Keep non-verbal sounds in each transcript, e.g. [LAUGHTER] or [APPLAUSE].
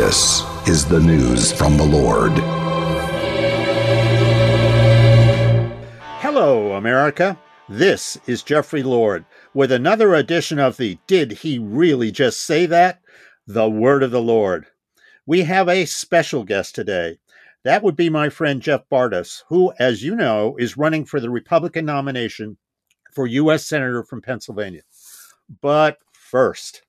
This is the news from the Lord. Hello, America. This is Jeffrey Lord with another edition of the Did He Really Just Say That? The Word of the Lord. We have a special guest today. That would be my friend Jeff Bartos, who, as you know, is running for the Republican nomination for U.S. Senator from Pennsylvania. But first,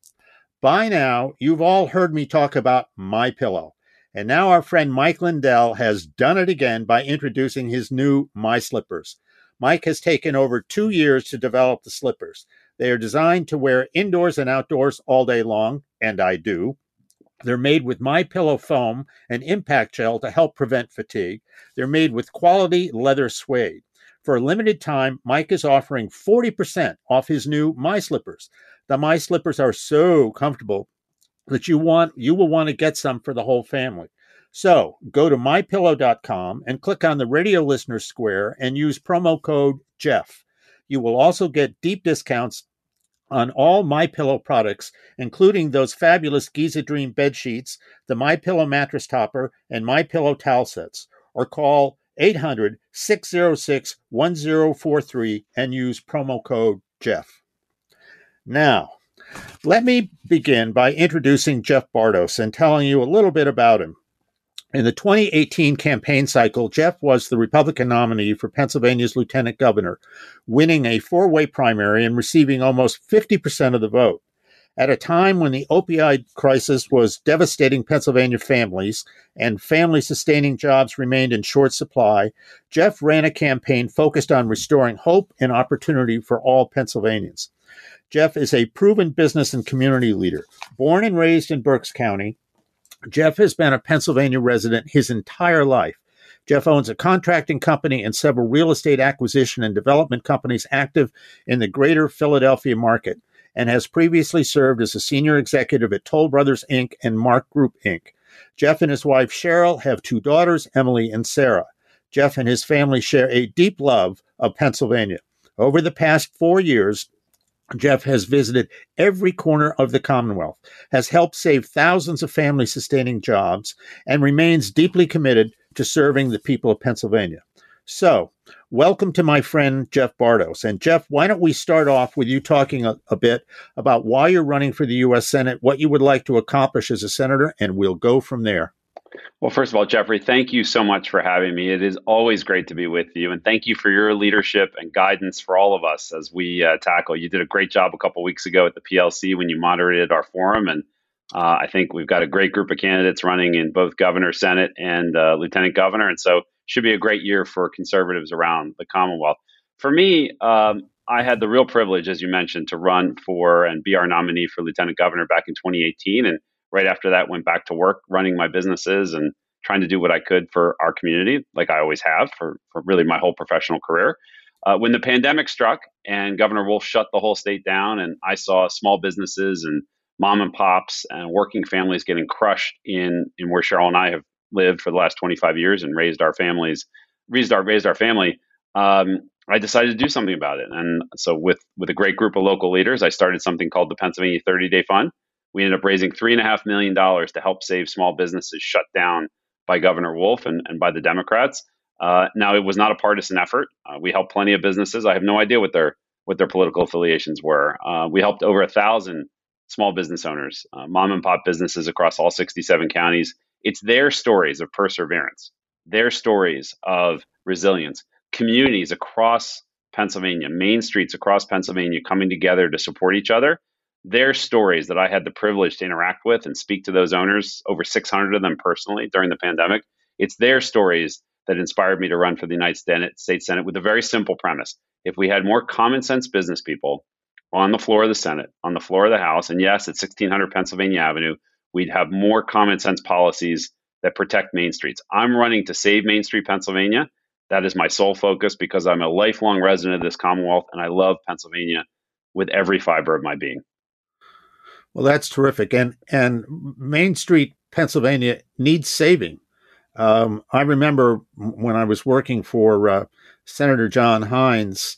by now, you've all heard me talk about My Pillow, and now our friend Mike Lindell has done it again by introducing his new My Slippers. Mike has taken over two years to develop the slippers. They are designed to wear indoors and outdoors all day long, and I do. They're made with My Pillow foam and impact gel to help prevent fatigue. They're made with quality leather suede. For a limited time, Mike is offering 40% off his new My Slippers. The My Slippers are so comfortable that you want you will want to get some for the whole family. So go to mypillow.com and click on the radio listener square and use promo code Jeff. You will also get deep discounts on all My Pillow products, including those fabulous Giza Dream bed sheets, the My Pillow mattress topper, and My Pillow towel sets. Or call 800 606 1043 and use promo code Jeff. Now, let me begin by introducing Jeff Bartos and telling you a little bit about him. In the 2018 campaign cycle, Jeff was the Republican nominee for Pennsylvania's lieutenant governor, winning a four way primary and receiving almost 50% of the vote. At a time when the opioid crisis was devastating Pennsylvania families and family sustaining jobs remained in short supply, Jeff ran a campaign focused on restoring hope and opportunity for all Pennsylvanians. Jeff is a proven business and community leader. Born and raised in Berks County, Jeff has been a Pennsylvania resident his entire life. Jeff owns a contracting company and several real estate acquisition and development companies active in the greater Philadelphia market and has previously served as a senior executive at Toll Brothers Inc. and Mark Group Inc. Jeff and his wife Cheryl have two daughters, Emily and Sarah. Jeff and his family share a deep love of Pennsylvania. Over the past four years, Jeff has visited every corner of the Commonwealth, has helped save thousands of family sustaining jobs, and remains deeply committed to serving the people of Pennsylvania. So, welcome to my friend Jeff Bartos. And Jeff, why don't we start off with you talking a, a, bit about why you're running for the U.S. Senate, what you would like to accomplish as a senator, and we'll go from there. Well, first of all, Jeffrey, thank you so much for having me. It is always great to be with you, and thank you for your leadership and guidance for all of us as we uh, tackle. You did a great job a couple weeks ago at the PLC when you moderated our forum, and uh, I think we've got a great group of candidates running in both governor, senate, and uh, lieutenant governor, and so should be a great year for conservatives around the Commonwealth. For me, um, I had the real privilege, as you mentioned, to run for and be our nominee for lieutenant governor back in 2018, and right after that went back to work running my businesses and trying to do what I could for our community, like I always have for, for really my whole professional career. Uh, when the pandemic struck and Governor Wolf shut the whole state down, and I saw small businesses and mom and pops and working families getting crushed in in where Cheryl and I have lived for the last 25 years and raised our families, raised our raised our family. Um, I decided to do something about it, and so with with a great group of local leaders, I started something called the Pennsylvania 30 Day Fund we ended up raising three and a half million dollars to help save small businesses shut down by Governor Wolf and, and by the Democrats. Uh, now it was not a partisan effort. Uh, we helped plenty of businesses. I have no idea what their what their political affiliations were. Uh, we helped over a thousand small business owners, uh, mom and pop businesses across all 67 counties. It's their stories of perseverance, their stories of resilience, communities across Pennsylvania, main streets across Pennsylvania coming together to support each other their stories that I had the privilege to interact with and speak to those owners, over 600 of them personally during the pandemic. It's their stories that inspired me to run for the United States Senate with a very simple premise. If we had more common sense business people on the floor of the Senate, on the floor of the House, and yes, at 1600 Pennsylvania Avenue, we'd have more common sense policies that protect Main Streets. I'm running to save Main Street, Pennsylvania. That is my sole focus because I'm a lifelong resident of this Commonwealth and I love Pennsylvania with every fiber of my being. Well, that's terrific. And and Main Street, Pennsylvania needs saving. Um, I remember when I was working for uh, Senator John Heinz,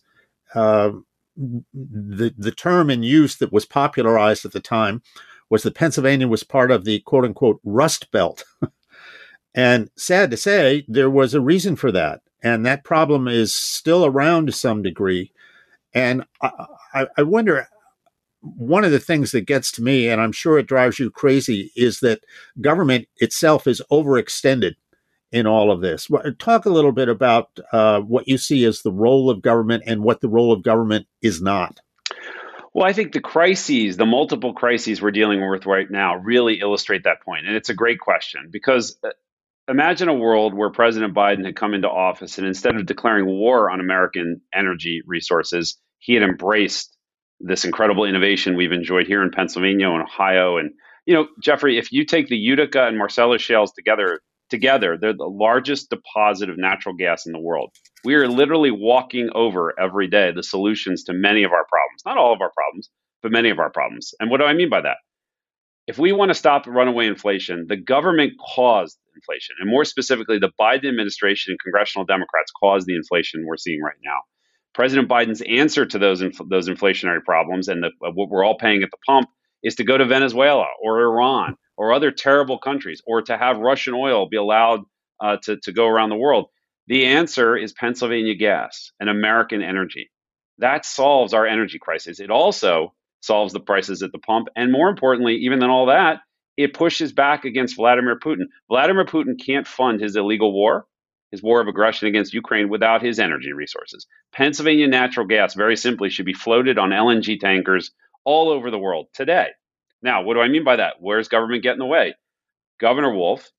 uh, the the term in use that was popularized at the time was that Pennsylvania was part of the quote unquote Rust Belt. [LAUGHS] and sad to say, there was a reason for that. And that problem is still around to some degree. And I, I, I wonder one of the things that gets to me, and I'm sure it drives you crazy, is that government itself is overextended in all of this. Talk a little bit about uh, what you see as the role of government and what the role of government is not. Well, I think the crises, the multiple crises we're dealing with right now, really illustrate that point. And it's a great question because uh, imagine a world where President Biden had come into office and instead of declaring war on American energy resources, he had embraced this incredible innovation we've enjoyed here in Pennsylvania and Ohio. And, you know, Jeffrey, if you take the Utica and Marcellus shales together, together, they're the largest deposit of natural gas in the world. We are literally walking over every day the solutions to many of our problems. Not all of our problems, but many of our problems. And what do I mean by that? If we want to stop runaway inflation, the government caused inflation. And more specifically, the Biden administration and congressional Democrats caused the inflation we're seeing right now. President Biden's answer to those inf- those inflationary problems and the, uh, what we're all paying at the pump is to go to Venezuela or Iran or other terrible countries, or to have Russian oil be allowed uh, to, to go around the world? The answer is Pennsylvania gas and American energy. That solves our energy crisis. It also solves the prices at the pump. And more importantly, even than all that, it pushes back against Vladimir Putin. Vladimir Putin can't fund his illegal war, his war of aggression against Ukraine, without his energy resources. Pennsylvania natural gas, very simply, should be floated on LNG tankers all over the world today. Now, what do I mean by that? Where's government getting in the way? Governor Wolf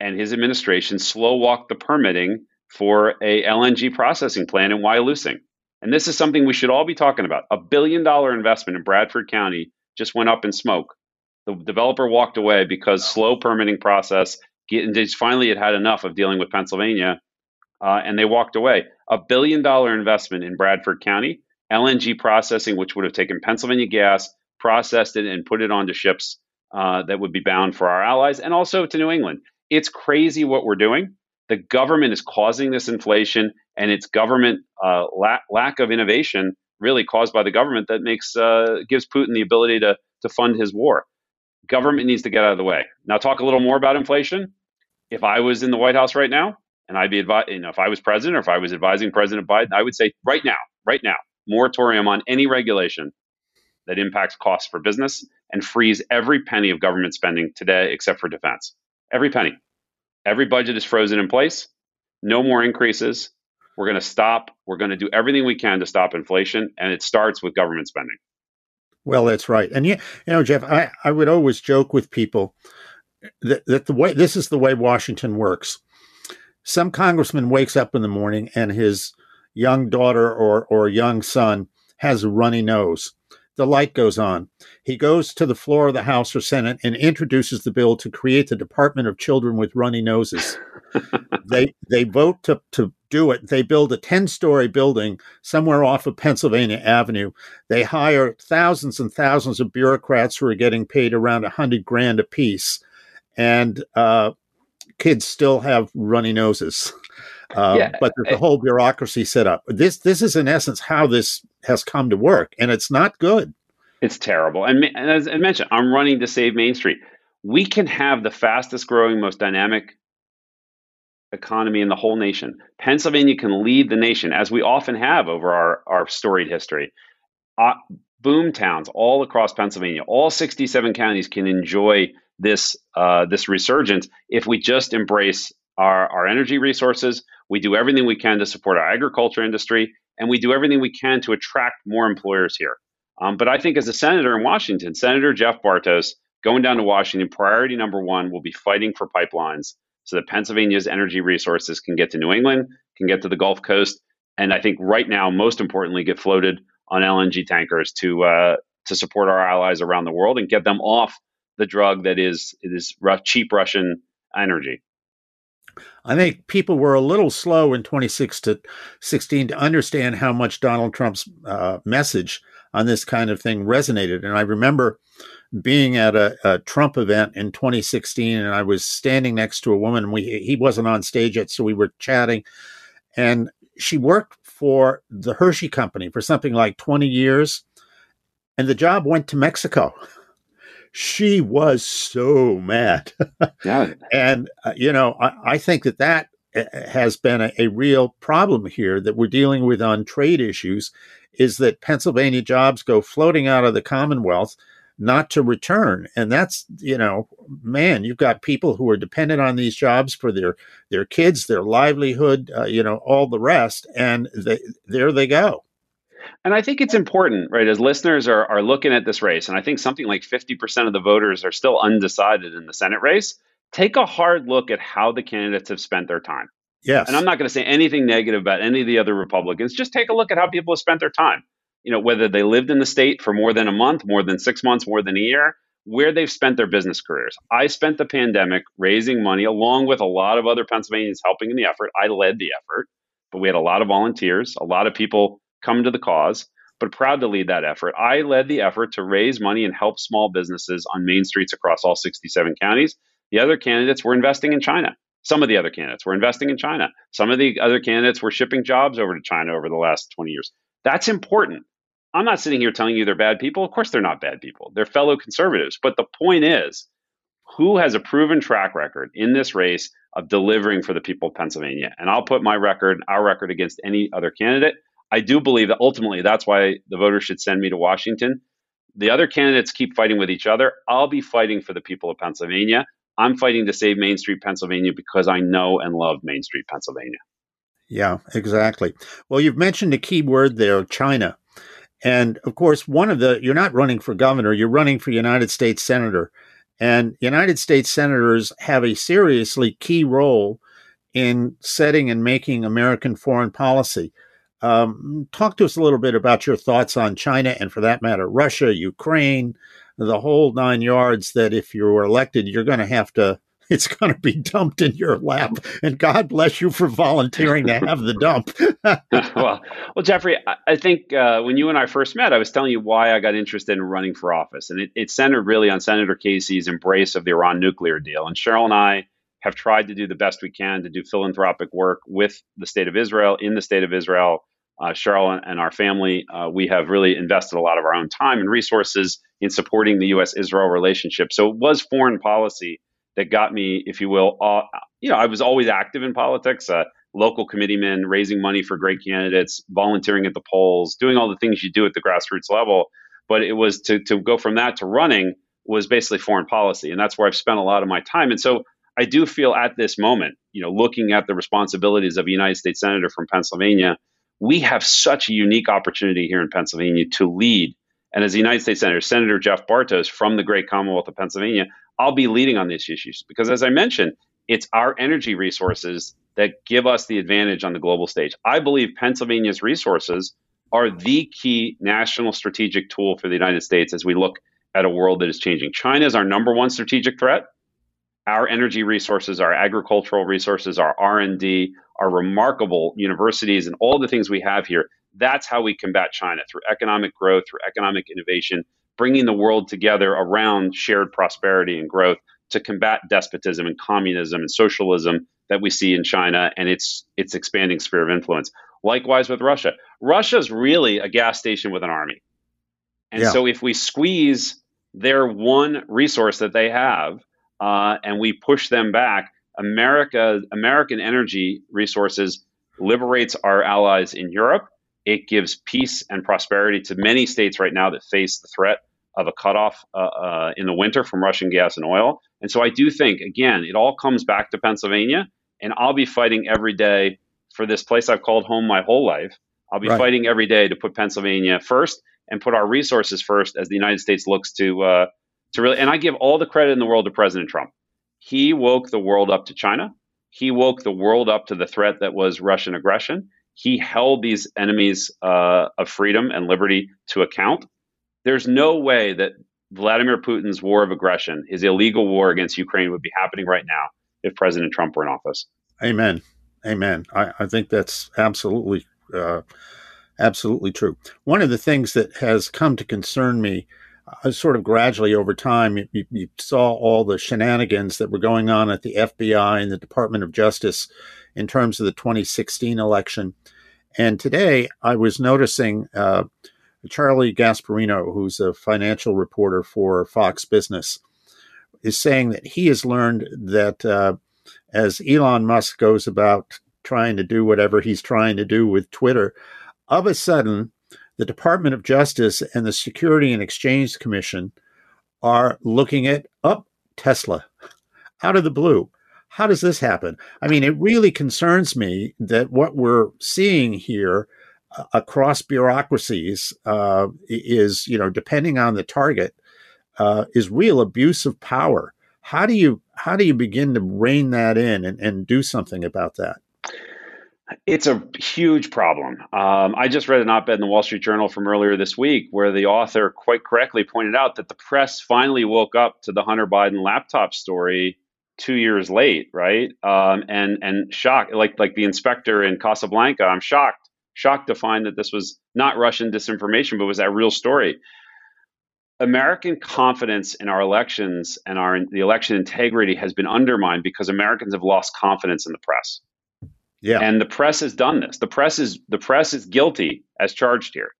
and his administration slow walked the permitting for a LNG processing plant in Wyalusing. And this is something we should all be talking about. A billion dollar investment in Bradford County just went up in smoke. The developer walked away because slow permitting process. And finally had had enough of dealing with Pennsylvania, uh, and they walked away. A billion dollar investment in Bradford County, LNG processing, which would have taken Pennsylvania gas processed it, and put it onto ships uh, that would be bound for our allies and also to New England. It's crazy what we're doing. The government is causing this inflation, and it's government uh, la- lack of innovation, really caused by the government, that makes uh, gives Putin the ability to to fund his war. Government needs to get out of the way. Now, talk a little more about inflation. If I was in the White House right now, and I'd be advi- you know, if I was president or if I was advising President Biden, I would say right now, right now, moratorium on any regulation that impacts costs for business and freeze every penny of government spending today except for defense. Every penny. Every budget is frozen in place. No more increases. We're going to stop. We're going to do everything we can to stop inflation, and it starts with government spending. Well, that's right. And yeah, you know, Jeff, I, I would always joke with people that, that the way this is the way Washington works. Some congressman wakes up in the morning and his young daughter or, or young son has a runny nose the light goes on. He goes to the floor of the House or Senate and introduces the bill to create the Department of Children with Runny Noses. [LAUGHS] they they vote to, to do it. They build a 10 story building somewhere off of Pennsylvania Avenue. They hire thousands and thousands of bureaucrats who are getting paid around a hundred grand apiece. And uh, kids still have runny noses. Uh, yeah, but there's a whole bureaucracy set up. This this is in essence how this has come to work, and it's not good. It's terrible. And, and as I mentioned, I'm running to save Main Street. We can have the fastest growing, most dynamic economy in the whole nation. Pennsylvania can lead the nation, as we often have over our, our storied history. Uh, boom towns all across Pennsylvania, all 67 counties can enjoy this uh, this resurgence if we just embrace our, our energy resources. We do everything we can to support our agriculture industry, and we do everything we can to attract more employers here. Um, but I think as a senator in Washington, Senator Jeff Bartos, going down to Washington, priority number one will be fighting for pipelines so that Pennsylvania's energy resources can get to New England, can get to the Gulf Coast, and I think right now, most importantly, get floated on LNG tankers to uh, to support our allies around the world and get them off the drug that is it is cheap Russian energy. I think people were a little slow in 2016 to understand how much Donald Trump's uh, message on this kind of thing resonated. And I remember being at a, a, Trump event in 2016, and I was standing next to a woman. We he wasn't on stage yet, so we were chatting, and she worked for the Hershey Company for something like 20 years, and the job went to Mexico. [LAUGHS] She was so mad. [LAUGHS] yeah. And, uh, you know, I, I, think that that uh, has been a, a real problem here that we're dealing with on trade issues is that Pennsylvania jobs go floating out of the Commonwealth not to return and that's you know man you've got people who are dependent on these jobs for their their kids their livelihood uh, you know all the rest and they, there they go and I think it's important, right, as listeners are, are looking at this race, and I think something like 50% of the voters are still undecided in the Senate race. Take a hard look at how the candidates have spent their time. Yes. And I'm not going to say anything negative about any of the other Republicans. Just take a look at how people have spent their time. You know, whether they lived in the state for more than a month, more than six months, more than a year, where they've spent their business careers. I spent the pandemic raising money along with a lot of other Pennsylvanians helping in the effort. I led the effort, but we had a lot of volunteers, a lot of people come to the cause, but proud to lead that effort. I led the effort to raise money and help small businesses on main streets across all 67 counties. The other candidates were investing in China. Some of the other candidates were investing in China. Some of the other candidates were shipping jobs over to China over the last 20 years. That's important. I'm not sitting here telling you they're bad people. Of course, they're not bad people. They're fellow conservatives. But the point is, who has a proven track record in this race of delivering for the people of Pennsylvania? And I'll put my record, our record, against any other candidate. I do believe that ultimately that's why the voters should send me to Washington. The other candidates keep fighting with each other. I'll be fighting for the people of Pennsylvania. I'm fighting to save Main Street, Pennsylvania because I know and love Main Street, Pennsylvania. Yeah, exactly. Well, you've mentioned a key word there, China. And of course, one of the, you're not running for governor, you're running for United States Senator. And United States senators have a seriously key role in setting and making American foreign policy. Um, talk to us a little bit about your thoughts on China and, for that matter, Russia, Ukraine, the whole nine yards. That if you're elected, you're going to have to. [LAUGHS] It's going to be dumped in your lap, and God bless you for volunteering to have the dump. [LAUGHS] well, well, Jeffrey, I think uh, when you and I first met, I was telling you why I got interested in running for office, and it, it centered really on Senator Casey's embrace of the Iran nuclear deal. And Cheryl and I have tried to do the best we can to do philanthropic work with the state of Israel, in the state of Israel. Uh, Cheryl and our family, uh, we have really invested a lot of our own time and resources in supporting the U.S. Israel relationship. So it was foreign policy that got me, if you will, uh, you know, I was always active in politics, uh, local committeeman, raising money for great candidates, volunteering at the polls, doing all the things you do at the grassroots level. But it was to, to go from that to running was basically foreign policy. And that's where I've spent a lot of my time. And so I do feel at this moment, you know, looking at the responsibilities of a United States Senator from Pennsylvania, we have such a unique opportunity here in Pennsylvania to lead. And as a United States Senator, Senator Jeff Bartos from the great Commonwealth of Pennsylvania, I'll be leading on these issues because, as I mentioned, it's our energy resources that give us the advantage on the global stage. I believe Pennsylvania's resources are the key national strategic tool for the United States as we look at a world that is changing. China is our number one strategic threat our energy resources, our agricultural resources, our R&D, our remarkable universities and all the things we have here. That's how we combat China through economic growth, through economic innovation, bringing the world together around shared prosperity and growth to combat despotism and communism and socialism that we see in China and its its expanding sphere of influence. Likewise with Russia. Russia's really a gas station with an army. And yeah. so if we squeeze their one resource that they have, uh, and we push them back. America, American energy resources liberates our allies in Europe. It gives peace and prosperity to many states right now that face the threat of a cutoff uh, uh, in the winter from Russian gas and oil. And so I do think, again, it all comes back to Pennsylvania, and I'll be fighting every day for this place I've called home my whole life. I'll be right. fighting every day to put Pennsylvania first and put our resources first as the United States looks to uh, to really, and I give all the credit in the world to President Trump. He woke the world up to China. He woke the world up to the threat that was Russian aggression. he held these enemies uh, of freedom and liberty to account. There's no way that Vladimir Putin's war of aggression, his illegal war against Ukraine, would be happening right now if President Trump were in office. Amen. Amen. I, I think that's absolutely, uh, absolutely true. One of the things that has come to concern me, uh, sort of gradually over time, you, you, saw all the shenanigans that were going on at the FBI and the Department of Justice in terms of the 2016 election. And today, I was noticing uh, Charlie Gasparino, who's a financial reporter for Fox Business, is saying that he has learned that uh, as Elon Musk goes about trying to do whatever he's trying to do with Twitter, of a sudden, the Department of Justice and the Security and Exchange Commission are looking at up oh, Tesla out of the blue. How does this happen? I mean, it really concerns me that what we're seeing here uh, across bureaucracies uh, is, you know, depending on the target, uh, is real abuse of power. How do you how do you begin to rein that in and, and do something about that? It's a huge problem. Um, I just read an op ed in the Wall Street Journal from earlier this week where the author quite correctly pointed out that the press finally woke up to the Hunter Biden laptop story two years late, right? Um, and and shocked, like like the inspector in Casablanca. I'm shocked, shocked to find that this was not Russian disinformation, but was that real story. American confidence in our elections and our the election integrity has been undermined because Americans have lost confidence in the press. Yeah, and the press has done this. The press is the press is guilty as charged here.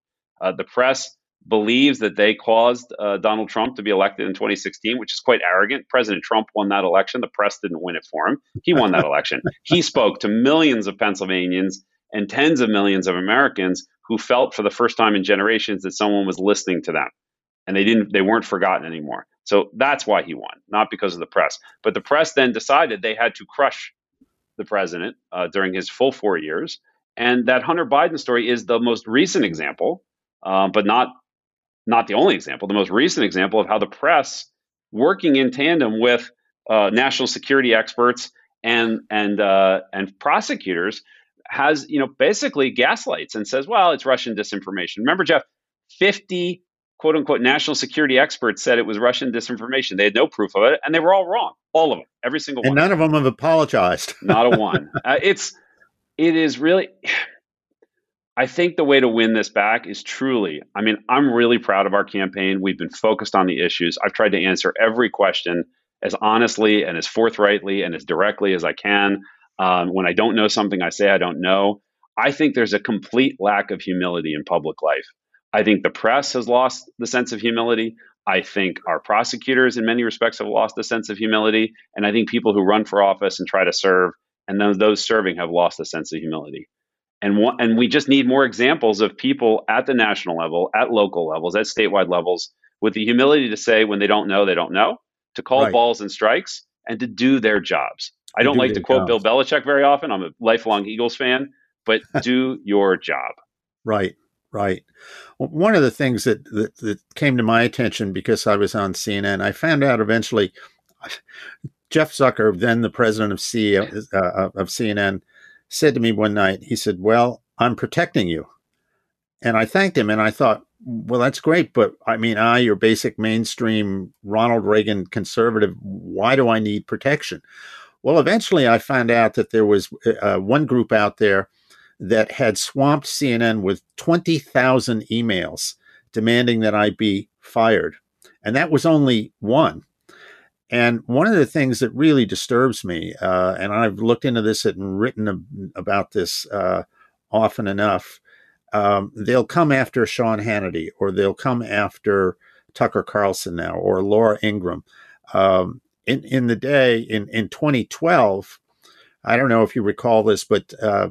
Uh, the press believes that they caused uh, Donald Trump to be elected in 2016, which is quite arrogant. President Trump won that election. The press didn't win it for him. He won that [LAUGHS] election. He spoke to millions of Pennsylvanians and tens of millions of Americans who felt for the first time in generations that someone was listening to them and they didn't they weren't forgotten anymore. So that's why he won, not because of the press. But the press then decided they had to crush the president uh, during his full four years, and that Hunter Biden story is the most recent example, uh, but not not the only example. The most recent example of how the press, working in tandem with uh, national security experts and and uh, and prosecutors, has you know basically gaslights and says, well, it's Russian disinformation. Remember, Jeff, fifty quote unquote national security experts said it was Russian disinformation. They had no proof of it, and they were all wrong. All of them, every single and one. And none of them have apologized. [LAUGHS] Not a one. [LAUGHS] Uh, it's it is really. I think the way to win this back is truly. I mean, I'm really proud of our campaign. We've been focused on the issues. I've tried to answer every question as honestly and as forthrightly and as directly as I can. Um, when I don't know something, I say I don't know. I think there's a complete lack of humility in public life. I think the press has lost the sense of humility. I think our prosecutors, in many respects, have lost the sense of humility. And I think people who run for office and try to serve, and then those serving, have lost the sense of humility. And, one, and we just need more examples of people at the national level, at local levels, at statewide levels, with the humility to say when they don't know, they don't know, to call right. balls and strikes, and to do their jobs. I don't do like to quote jobs. Bill Belichick very often. I'm a lifelong Eagles fan, but [LAUGHS] do your job. Right. Right. Well, one of the things that, that, that came to my attention because I was on CNN, I found out eventually [SIGHS] Jeff Zucker, then the president of, CEO, uh, of CNN, said to me one night, he said, Well, I'm protecting you. And I thanked him and I thought, well, that's great. But I mean, I, your basic mainstream Ronald Reagan conservative, why do I need protection? Well, eventually I found out that there was uh, one group out there that had swamped CNN with 20,000 emails demanding that I be fired. And that was only one. And one of the things that really disturbs me, uh, and I've looked into this and written about this uh, often enough, um, they'll come after Sean Hannity or they'll come after Tucker Carlson now or Laura Ingraham. Um, in, in the day, in, in 2012, I don't know if you recall this, but uh,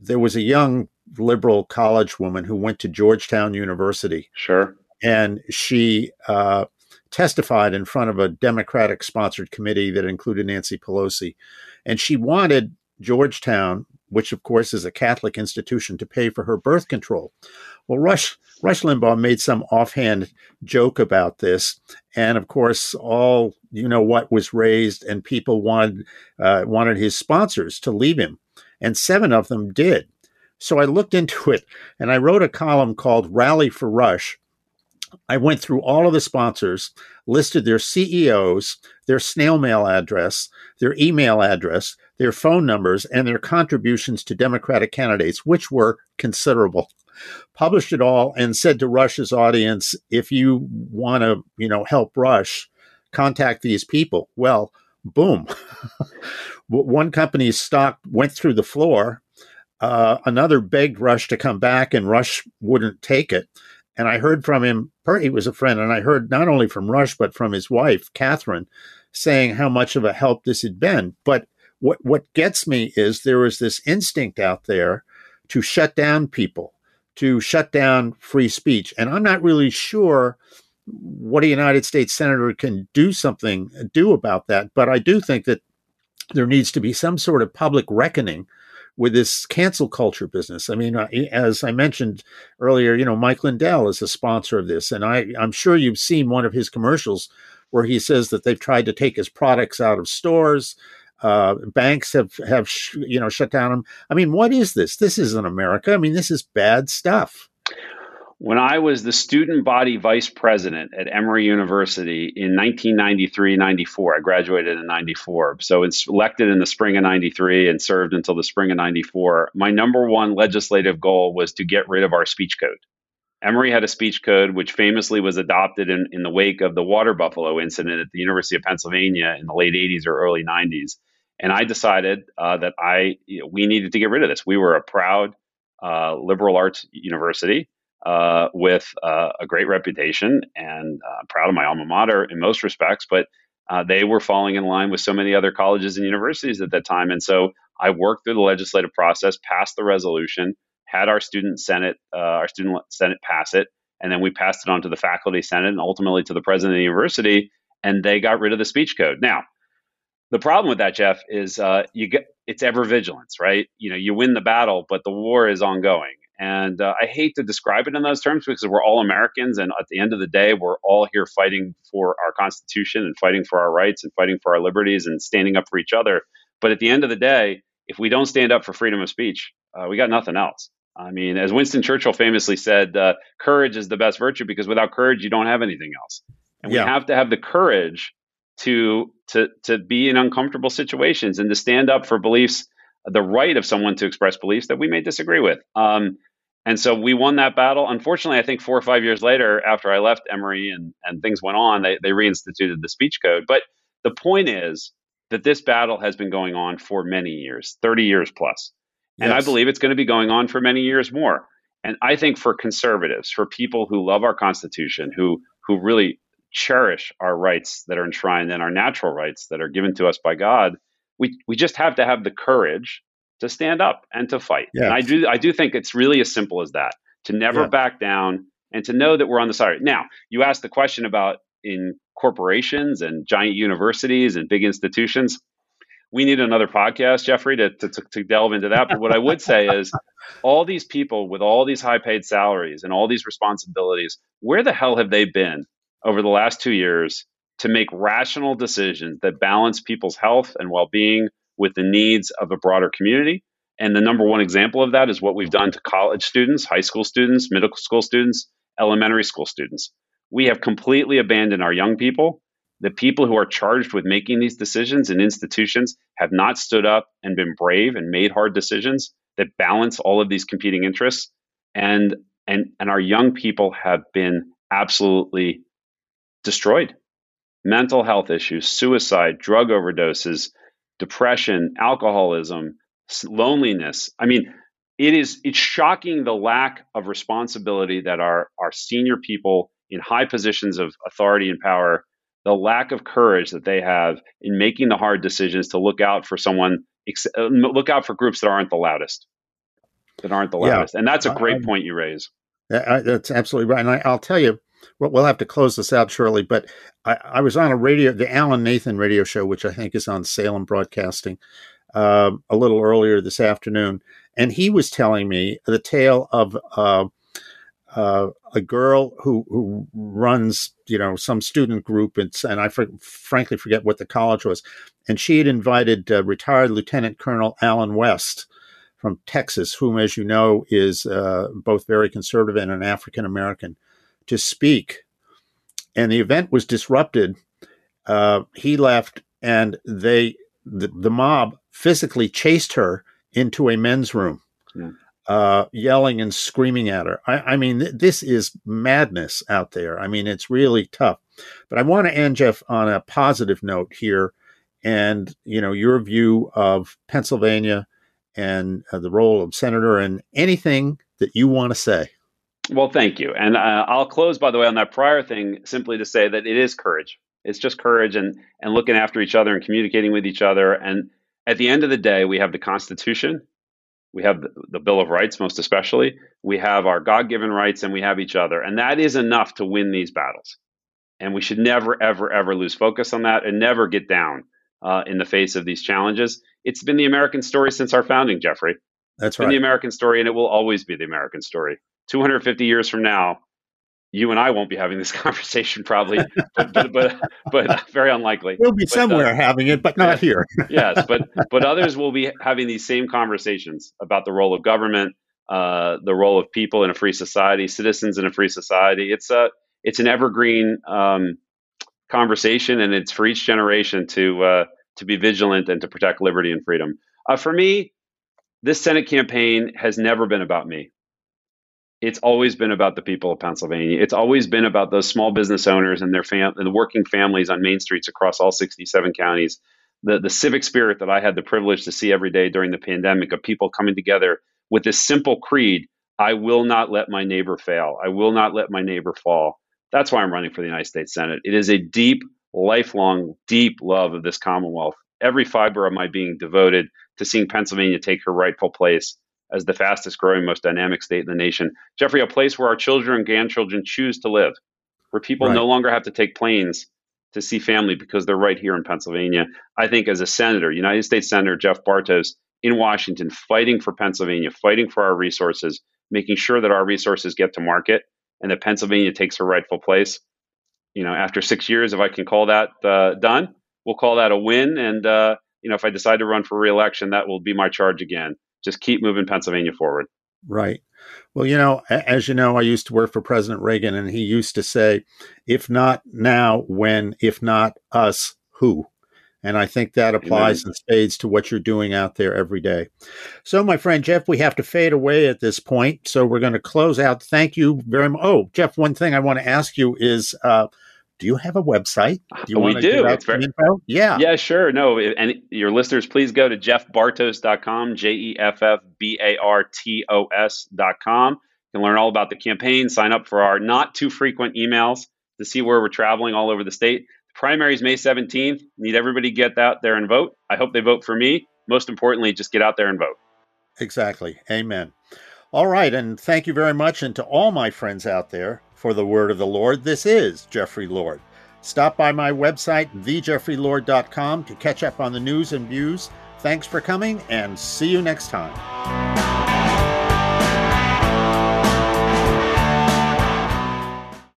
there was a young liberal college woman who went to Georgetown University. Sure. And she uh, testified in front of a Democratic sponsored committee that included Nancy Pelosi. And she wanted Georgetown, which of course is a Catholic institution, to pay for her birth control. Well, Rush, Rush Limbaugh made some offhand joke about this. And of course, all you know what was raised, and people wanted uh, wanted his sponsors to leave him and seven of them did. So I looked into it and I wrote a column called Rally for Rush. I went through all of the sponsors, listed their CEOs, their snail mail address, their email address, their phone numbers, and their contributions to Democratic candidates, which were considerable. Published it all and said to Rush's audience, if you want to, you know, help Rush, contact these people. Well, boom. [LAUGHS] One company's stock went through the floor. Uh, another begged Rush to come back, and Rush wouldn't take it. And I heard from him, he was a friend, and I heard not only from Rush, but from his wife, Kathryn, saying how much of a help this had been. But what, what gets me is there is this instinct out there to shut down people, to shut down free speech. And I'm not really sure what a United States senator can do something do about that. But I do think that there needs to be some sort of public reckoning with this cancel culture business. I mean, as I mentioned earlier, you know, Mike Lindell is a sponsor of this, and I, I'm sure you've seen one of his commercials where he says that they've tried to take his products out of stores. Uh, banks have have sh- you know shut down. I mean, what is this? This isn't America. I mean, this is bad stuff. When I was the student body vice president at Emory University in 1993 94, I graduated in 94. So it's elected in the spring of 93 and served until the spring of 94. My number one legislative goal was to get rid of our speech code. Emory had a speech code which famously was adopted in, in the wake of the water buffalo incident at the University of Pennsylvania in the late 80s or early 90s. And I decided uh, that I you know, we needed to get rid of this. We were a proud uh, liberal arts university uh, with uh, a great reputation and uh, proud of my alma mater in most respects, but uh, they were falling in line with so many other colleges and universities at that time. And so I worked through the legislative process, passed the resolution, had our student senate, uh, our student senate pass it, and then we passed it on to the faculty senate and ultimately to the president of the university, and they got rid of the speech code. Now, the problem with that, Jeff, is uh, you get it's ever vigilance, right? You know, you win the battle, but the war is ongoing. And uh, I hate to describe it in those terms because we're all Americans. And at the end of the day, we're all here fighting for our Constitution and fighting for our rights and fighting for our liberties and standing up for each other. But at the end of the day, if we don't stand up for freedom of speech, uh, we got nothing else. I mean, as Winston Churchill famously said, uh, courage is the best virtue because without courage, you don't have anything else. And yeah. we have to have the courage to to to be in uncomfortable situations and to stand up for beliefs the right of someone to express beliefs that we may disagree with. Um, and so we won that battle. Unfortunately, I think four or five years later, after I left Emory and, and things went on, they, they reinstituted the speech code. But the point is that this battle has been going on for many years, 30 years plus. And. I believe it's going to be going on for many years more. And I think for conservatives, for people who love our Constitution, who who really cherish our rights that are enshrined in our natural rights that are given to us by God, we we just have to have the courage to stand up and to fight. Yeah. And I do I do think it's really as simple as that to never yeah. back down and to know that we're on the side. Now, you asked the question about in corporations and giant universities and big institutions. We need another podcast, Jeffrey, to, to, to delve into that. But what I would say is all these people with all these high paid salaries and all these responsibilities, where the hell have they been over the last two years to make rational decisions that balance people's health and well being with the needs of a broader community. And the number one example of that is what we've done to college students, high school students, middle school students, elementary school students. We have completely abandoned our young people. The people who are charged with making these decisions in institutions have not stood up and been brave and made hard decisions that balance all of these competing interests. And and and our young people have been absolutely destroyed. Mental health issues, suicide, drug overdoses, depression, alcoholism, loneliness. I mean, it is it's shocking the lack of responsibility that our our senior people in high positions of authority and power, the lack of courage that they have in making the hard decisions to look out for someone, uh, look out for groups that aren't the loudest, that aren't the loudest, yeah. and that's a great I, point you raise. That's absolutely right, and I, I'll tell you, we'll have to close this out shortly, but I, I, was on a radio, the Alan Nathan radio show, which I think is on Salem Broadcasting, uh, a little earlier this afternoon, and he was telling me the tale of uh, uh, a girl who who runs, you know, some student group, and, and I fr- frankly forget what the college was, and she had invited uh, retired Lieutenant Colonel Allen West from Texas, whom, as you know, is uh, both very conservative and an African American, to speak. And the event was disrupted. Uh, he left, and they, the, the, mob, physically chased her into a men's room, yeah. uh, yelling and screaming at her. I, I mean, th- this is madness out there. I mean, it's really tough. But I want to end, Jeff, on a positive note here, and you know your view of Pennsylvania and uh, the role of senator and anything that you want to say. Well, thank you. And uh, I'll close, by the way, on that prior thing simply to say that it is courage. It's just courage and, and looking after each other and communicating with each other. And at the end of the day, we have the Constitution, we have the, the Bill of Rights, most especially, we have our God given rights, and we have each other. And that is enough to win these battles. And we should never, ever, ever lose focus on that and never get down uh, in the face of these challenges. It's been the American story since our founding, Jeffrey. That's it's right. been the American story, and it will always be the American story. 250 years from now, you and I won't be having this [LAUGHS] conversation probably, but, but, but, but, [LAUGHS] very unlikely. We'll be but, somewhere uh, having it, but not here. [LAUGHS] yes, but but others will be having these same conversations about the role of government, uh, the role of people in a free society, citizens in a free society. It's a it's an evergreen um, conversation, and it's for each generation to uh, to be vigilant and to protect liberty and freedom. Uh, for me, this Senate campaign has never been about me it's always been about the people of Pennsylvania. It's always been about those small business owners and their fam- and the working families on main streets across all 67 counties. The the civic spirit that I had the privilege to see every day during the pandemic of people coming together with this simple creed: I will not let my neighbor fail. I will not let my neighbor fall. That's why I'm running for the United States Senate. It is a deep, lifelong, deep love of this Commonwealth. Every fiber of my being devoted to seeing Pennsylvania take her rightful place as the fastest growing, most dynamic state in the nation. Jeffrey, a place where our children and grandchildren choose to live, where people right. no longer have to take planes to see family because they're right here in Pennsylvania. I think as a senator, United States Senator Jeff Bartos in Washington, fighting for Pennsylvania, fighting for our resources, making sure that our resources get to market and that Pennsylvania takes her rightful place. You know, after six years, if I can call that uh, done, we'll call that a win. And, uh, you know, if I decide to run for reelection, that will be my charge again just keep moving Pennsylvania forward. Right. Well, you know, as you know, I used to work for President Reagan, and he used to say, if not now, when? If not us, who? And I think that applies Amen. in spades to what you're doing out there every day. So, my friend Jeff, we have to fade away at this point. So, we're going to close out. Thank you very much. Oh, Jeff, one thing I want to ask you is uh, do you have a website? Uh, do you we do. It's very, info? Yeah. Yeah, sure. No, and your listeners, please go to jeffbartos.com, J E F F B A R T O S.com. You can learn all about the campaign, sign up for our not too frequent emails to see where we're traveling all over the state. The primary is May 17th. Need everybody get out there and vote. I hope they vote for me. Most importantly, just get out there and vote. Exactly. Amen. All right. And thank you very much. And to all my friends out there, for the word of the Lord. This is Jeffrey Lord. Stop by my website, thejeffreylord.com, to catch up on the news and views. Thanks for coming, and see you next time.